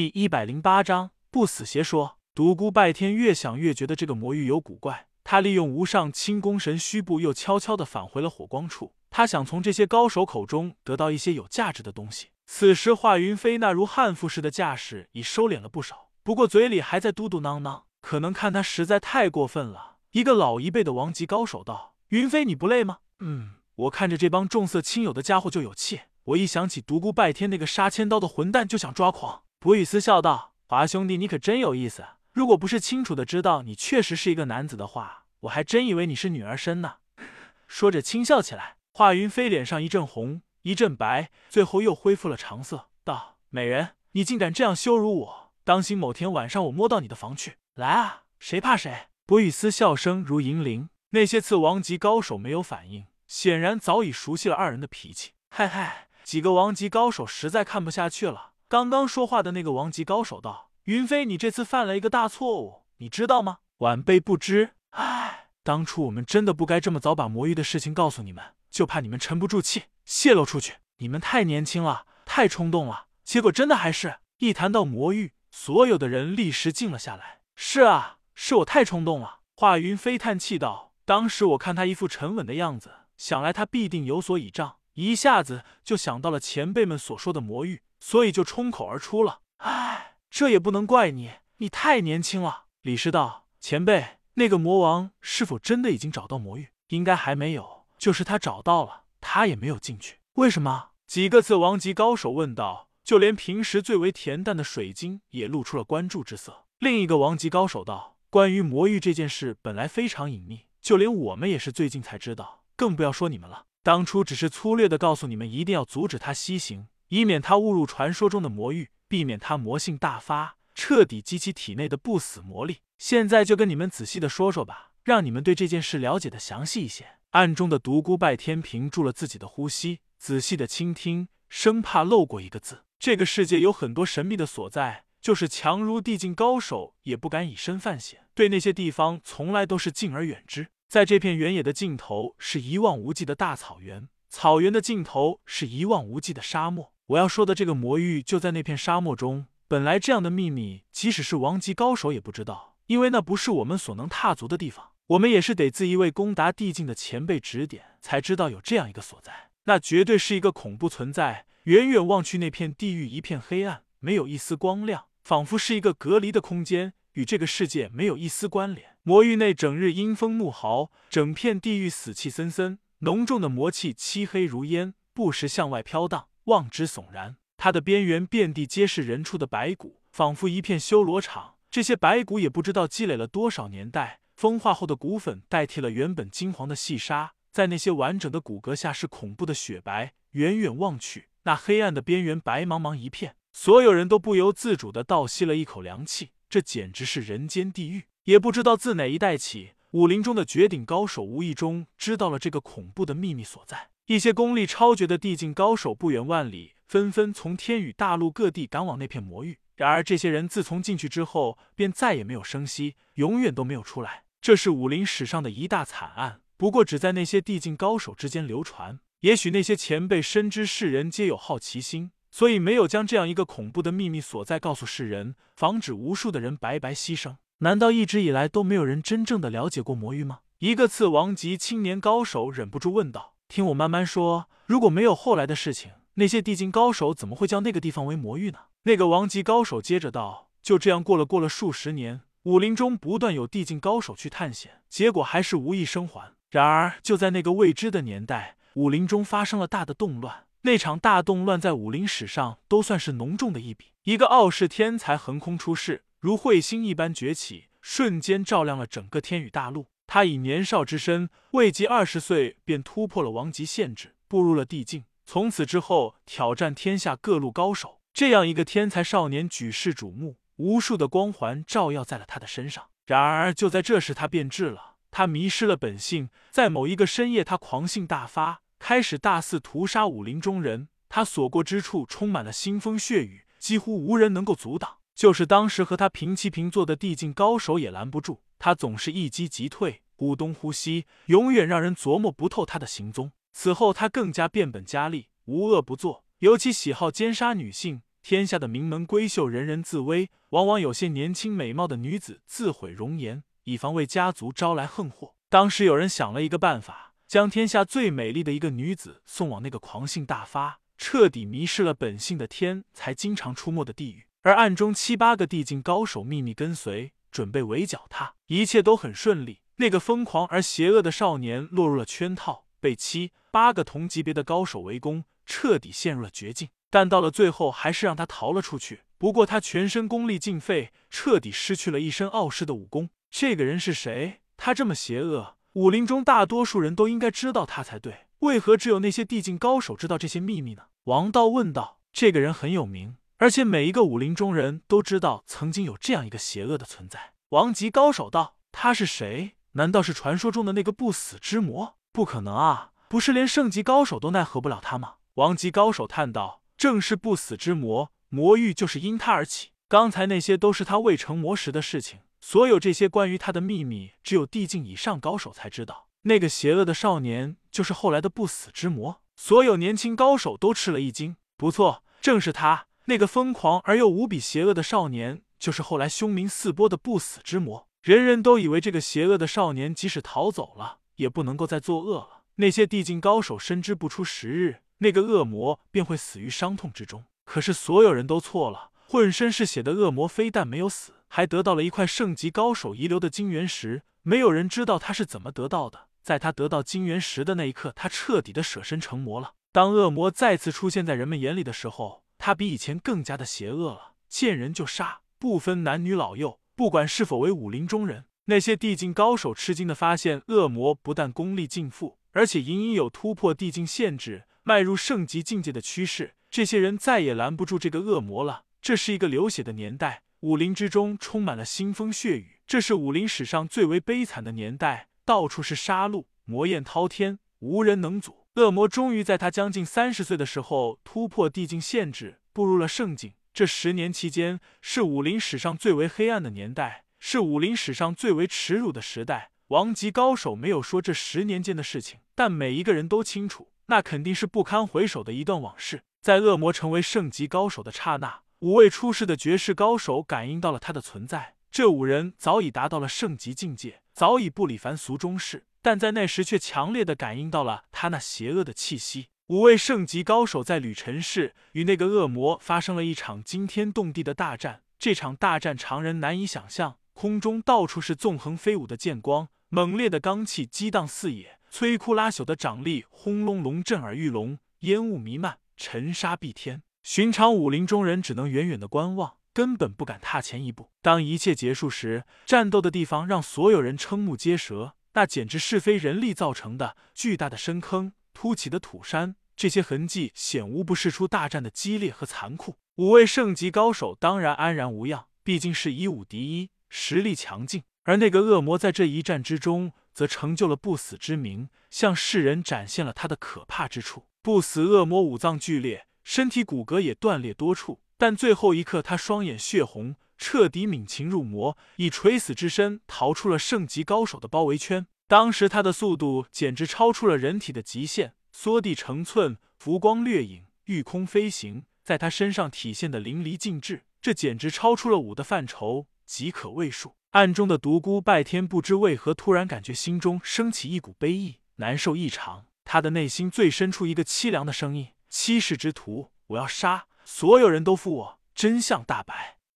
第一百零八章不死邪说。独孤拜天越想越觉得这个魔域有古怪，他利用无上轻功神虚步，又悄悄的返回了火光处。他想从这些高手口中得到一些有价值的东西。此时，华云飞那如悍妇似的架势已收敛了不少，不过嘴里还在嘟嘟囔囔。可能看他实在太过分了。一个老一辈的王级高手道：“云飞，你不累吗？”“嗯，我看着这帮重色轻友的家伙就有气。我一想起独孤拜天那个杀千刀的混蛋，就想抓狂。”博雨斯笑道：“华兄弟，你可真有意思。如果不是清楚的知道你确实是一个男子的话，我还真以为你是女儿身呢。”说着轻笑起来。华云飞脸上一阵红，一阵白，最后又恢复了常色，道：“美人，你竟敢这样羞辱我！当心某天晚上我摸到你的房去。来啊，谁怕谁！”博雨斯笑声如银铃。那些次王级高手没有反应，显然早已熟悉了二人的脾气。嗨嗨，几个王级高手实在看不下去了。刚刚说话的那个王级高手道：“云飞，你这次犯了一个大错误，你知道吗？”晚辈不知。唉，当初我们真的不该这么早把魔域的事情告诉你们，就怕你们沉不住气泄露出去。你们太年轻了，太冲动了，结果真的还是一谈到魔域，所有的人立时静了下来。是啊，是我太冲动了。华云飞叹气道：“当时我看他一副沉稳的样子，想来他必定有所倚仗，一下子就想到了前辈们所说的魔域。”所以就冲口而出了。唉，这也不能怪你，你太年轻了。李师道，前辈，那个魔王是否真的已经找到魔域？应该还没有。就是他找到了，他也没有进去。为什么？几个次王级高手问道。就连平时最为恬淡的水晶也露出了关注之色。另一个王级高手道：“关于魔域这件事，本来非常隐秘，就连我们也是最近才知道，更不要说你们了。当初只是粗略的告诉你们，一定要阻止他西行。”以免他误入传说中的魔域，避免他魔性大发，彻底激起体内的不死魔力。现在就跟你们仔细的说说吧，让你们对这件事了解的详细一些。暗中的独孤拜天屏住了自己的呼吸，仔细的倾听，生怕漏过一个字。这个世界有很多神秘的所在，就是强如地境高手也不敢以身犯险，对那些地方从来都是敬而远之。在这片原野的尽头是一望无际的大草原，草原的尽头是一望无际的沙漠。我要说的这个魔域就在那片沙漠中。本来这样的秘密，即使是王级高手也不知道，因为那不是我们所能踏足的地方。我们也是得自一位攻达地境的前辈指点，才知道有这样一个所在。那绝对是一个恐怖存在。远远望去，那片地狱一片黑暗，没有一丝光亮，仿佛是一个隔离的空间，与这个世界没有一丝关联。魔域内整日阴风怒号，整片地狱死气森森，浓重的魔气漆黑如烟，不时向外飘荡。望之悚然，它的边缘遍地皆是人畜的白骨，仿佛一片修罗场。这些白骨也不知道积累了多少年代，风化后的骨粉代替了原本金黄的细沙，在那些完整的骨骼下是恐怖的雪白。远远望去，那黑暗的边缘白茫茫一片，所有人都不由自主的倒吸了一口凉气。这简直是人间地狱！也不知道自哪一代起，武林中的绝顶高手无意中知道了这个恐怖的秘密所在。一些功力超绝的地境高手不远万里，纷纷从天宇大陆各地赶往那片魔域。然而，这些人自从进去之后，便再也没有声息，永远都没有出来。这是武林史上的一大惨案，不过只在那些地境高手之间流传。也许那些前辈深知世人皆有好奇心，所以没有将这样一个恐怖的秘密所在告诉世人，防止无数的人白白牺牲。难道一直以来都没有人真正的了解过魔域吗？一个次王级青年高手忍不住问道。听我慢慢说，如果没有后来的事情，那些地境高手怎么会叫那个地方为魔域呢？那个王级高手接着道：“就这样过了过了数十年，武林中不断有地境高手去探险，结果还是无一生还。然而就在那个未知的年代，武林中发生了大的动乱。那场大动乱在武林史上都算是浓重的一笔。一个傲世天才横空出世，如彗星一般崛起，瞬间照亮了整个天宇大陆。”他以年少之身，未及二十岁便突破了王级限制，步入了地境。从此之后，挑战天下各路高手。这样一个天才少年，举世瞩目，无数的光环照耀在了他的身上。然而，就在这时，他变质了。他迷失了本性，在某一个深夜，他狂性大发，开始大肆屠杀武林中人。他所过之处，充满了腥风血雨，几乎无人能够阻挡。就是当时和他平起平坐的地境高手也拦不住。他总是一击即退，忽东忽西，永远让人琢磨不透他的行踪。此后，他更加变本加厉，无恶不作，尤其喜好奸杀女性，天下的名门闺秀人人自危，往往有些年轻美貌的女子自毁容颜，以防为家族招来横祸。当时有人想了一个办法，将天下最美丽的一个女子送往那个狂性大发、彻底迷失了本性的天才经常出没的地狱，而暗中七八个地境高手秘密跟随，准备围剿他。一切都很顺利。那个疯狂而邪恶的少年落入了圈套，被七八个同级别的高手围攻，彻底陷入了绝境。但到了最后，还是让他逃了出去。不过他全身功力尽废，彻底失去了一身傲视的武功。这个人是谁？他这么邪恶，武林中大多数人都应该知道他才对。为何只有那些地境高手知道这些秘密呢？王道问道。这个人很有名，而且每一个武林中人都知道曾经有这样一个邪恶的存在。王级高手道：“他是谁？”难道是传说中的那个不死之魔？不可能啊！不是连圣级高手都奈何不了他吗？王级高手叹道：“正是不死之魔，魔域就是因他而起。刚才那些都是他未成魔时的事情，所有这些关于他的秘密，只有地境以上高手才知道。那个邪恶的少年，就是后来的不死之魔。所有年轻高手都吃了一惊。不错，正是他，那个疯狂而又无比邪恶的少年，就是后来凶名四播的不死之魔。”人人都以为这个邪恶的少年即使逃走了，也不能够再作恶了。那些地境高手深知不出十日，那个恶魔便会死于伤痛之中。可是所有人都错了，浑身是血的恶魔非但没有死，还得到了一块圣级高手遗留的金元石。没有人知道他是怎么得到的。在他得到金元石的那一刻，他彻底的舍身成魔了。当恶魔再次出现在人们眼里的时候，他比以前更加的邪恶了，见人就杀，不分男女老幼。不管是否为武林中人，那些地境高手吃惊的发现，恶魔不但功力尽复，而且隐隐有突破地境限制、迈入圣级境界的趋势。这些人再也拦不住这个恶魔了。这是一个流血的年代，武林之中充满了腥风血雨。这是武林史上最为悲惨的年代，到处是杀戮，魔焰滔天，无人能阻。恶魔终于在他将近三十岁的时候突破地境限制，步入了圣境。这十年期间是武林史上最为黑暗的年代，是武林史上最为耻辱的时代。王级高手没有说这十年间的事情，但每一个人都清楚，那肯定是不堪回首的一段往事。在恶魔成为圣级高手的刹那，五位出世的绝世高手感应到了他的存在。这五人早已达到了圣级境界，早已不理凡俗中事，但在那时却强烈的感应到了他那邪恶的气息。五位圣级高手在吕尘市与那个恶魔发生了一场惊天动地的大战。这场大战常人难以想象，空中到处是纵横飞舞的剑光，猛烈的罡气激荡四野，摧枯拉朽的掌力轰隆隆震耳欲聋，烟雾弥漫，尘沙蔽天。寻常武林中人只能远远的观望，根本不敢踏前一步。当一切结束时，战斗的地方让所有人瞠目结舌，那简直是非人力造成的巨大的深坑，凸起的土山。这些痕迹显无不是出大战的激烈和残酷。五位圣级高手当然安然无恙，毕竟是以武敌一，实力强劲。而那个恶魔在这一战之中，则成就了不死之名，向世人展现了他的可怕之处。不死恶魔五脏剧烈，身体骨骼也断裂多处，但最后一刻，他双眼血红，彻底泯情入魔，以垂死之身逃出了圣级高手的包围圈。当时他的速度简直超出了人体的极限。缩地成寸，浮光掠影，御空飞行，在他身上体现的淋漓尽致。这简直超出了武的范畴，即可畏数。暗中的独孤拜天不知为何突然感觉心中升起一股悲意，难受异常。他的内心最深处一个凄凉的声音：七世之徒，我要杀！所有人都负我！真相大白。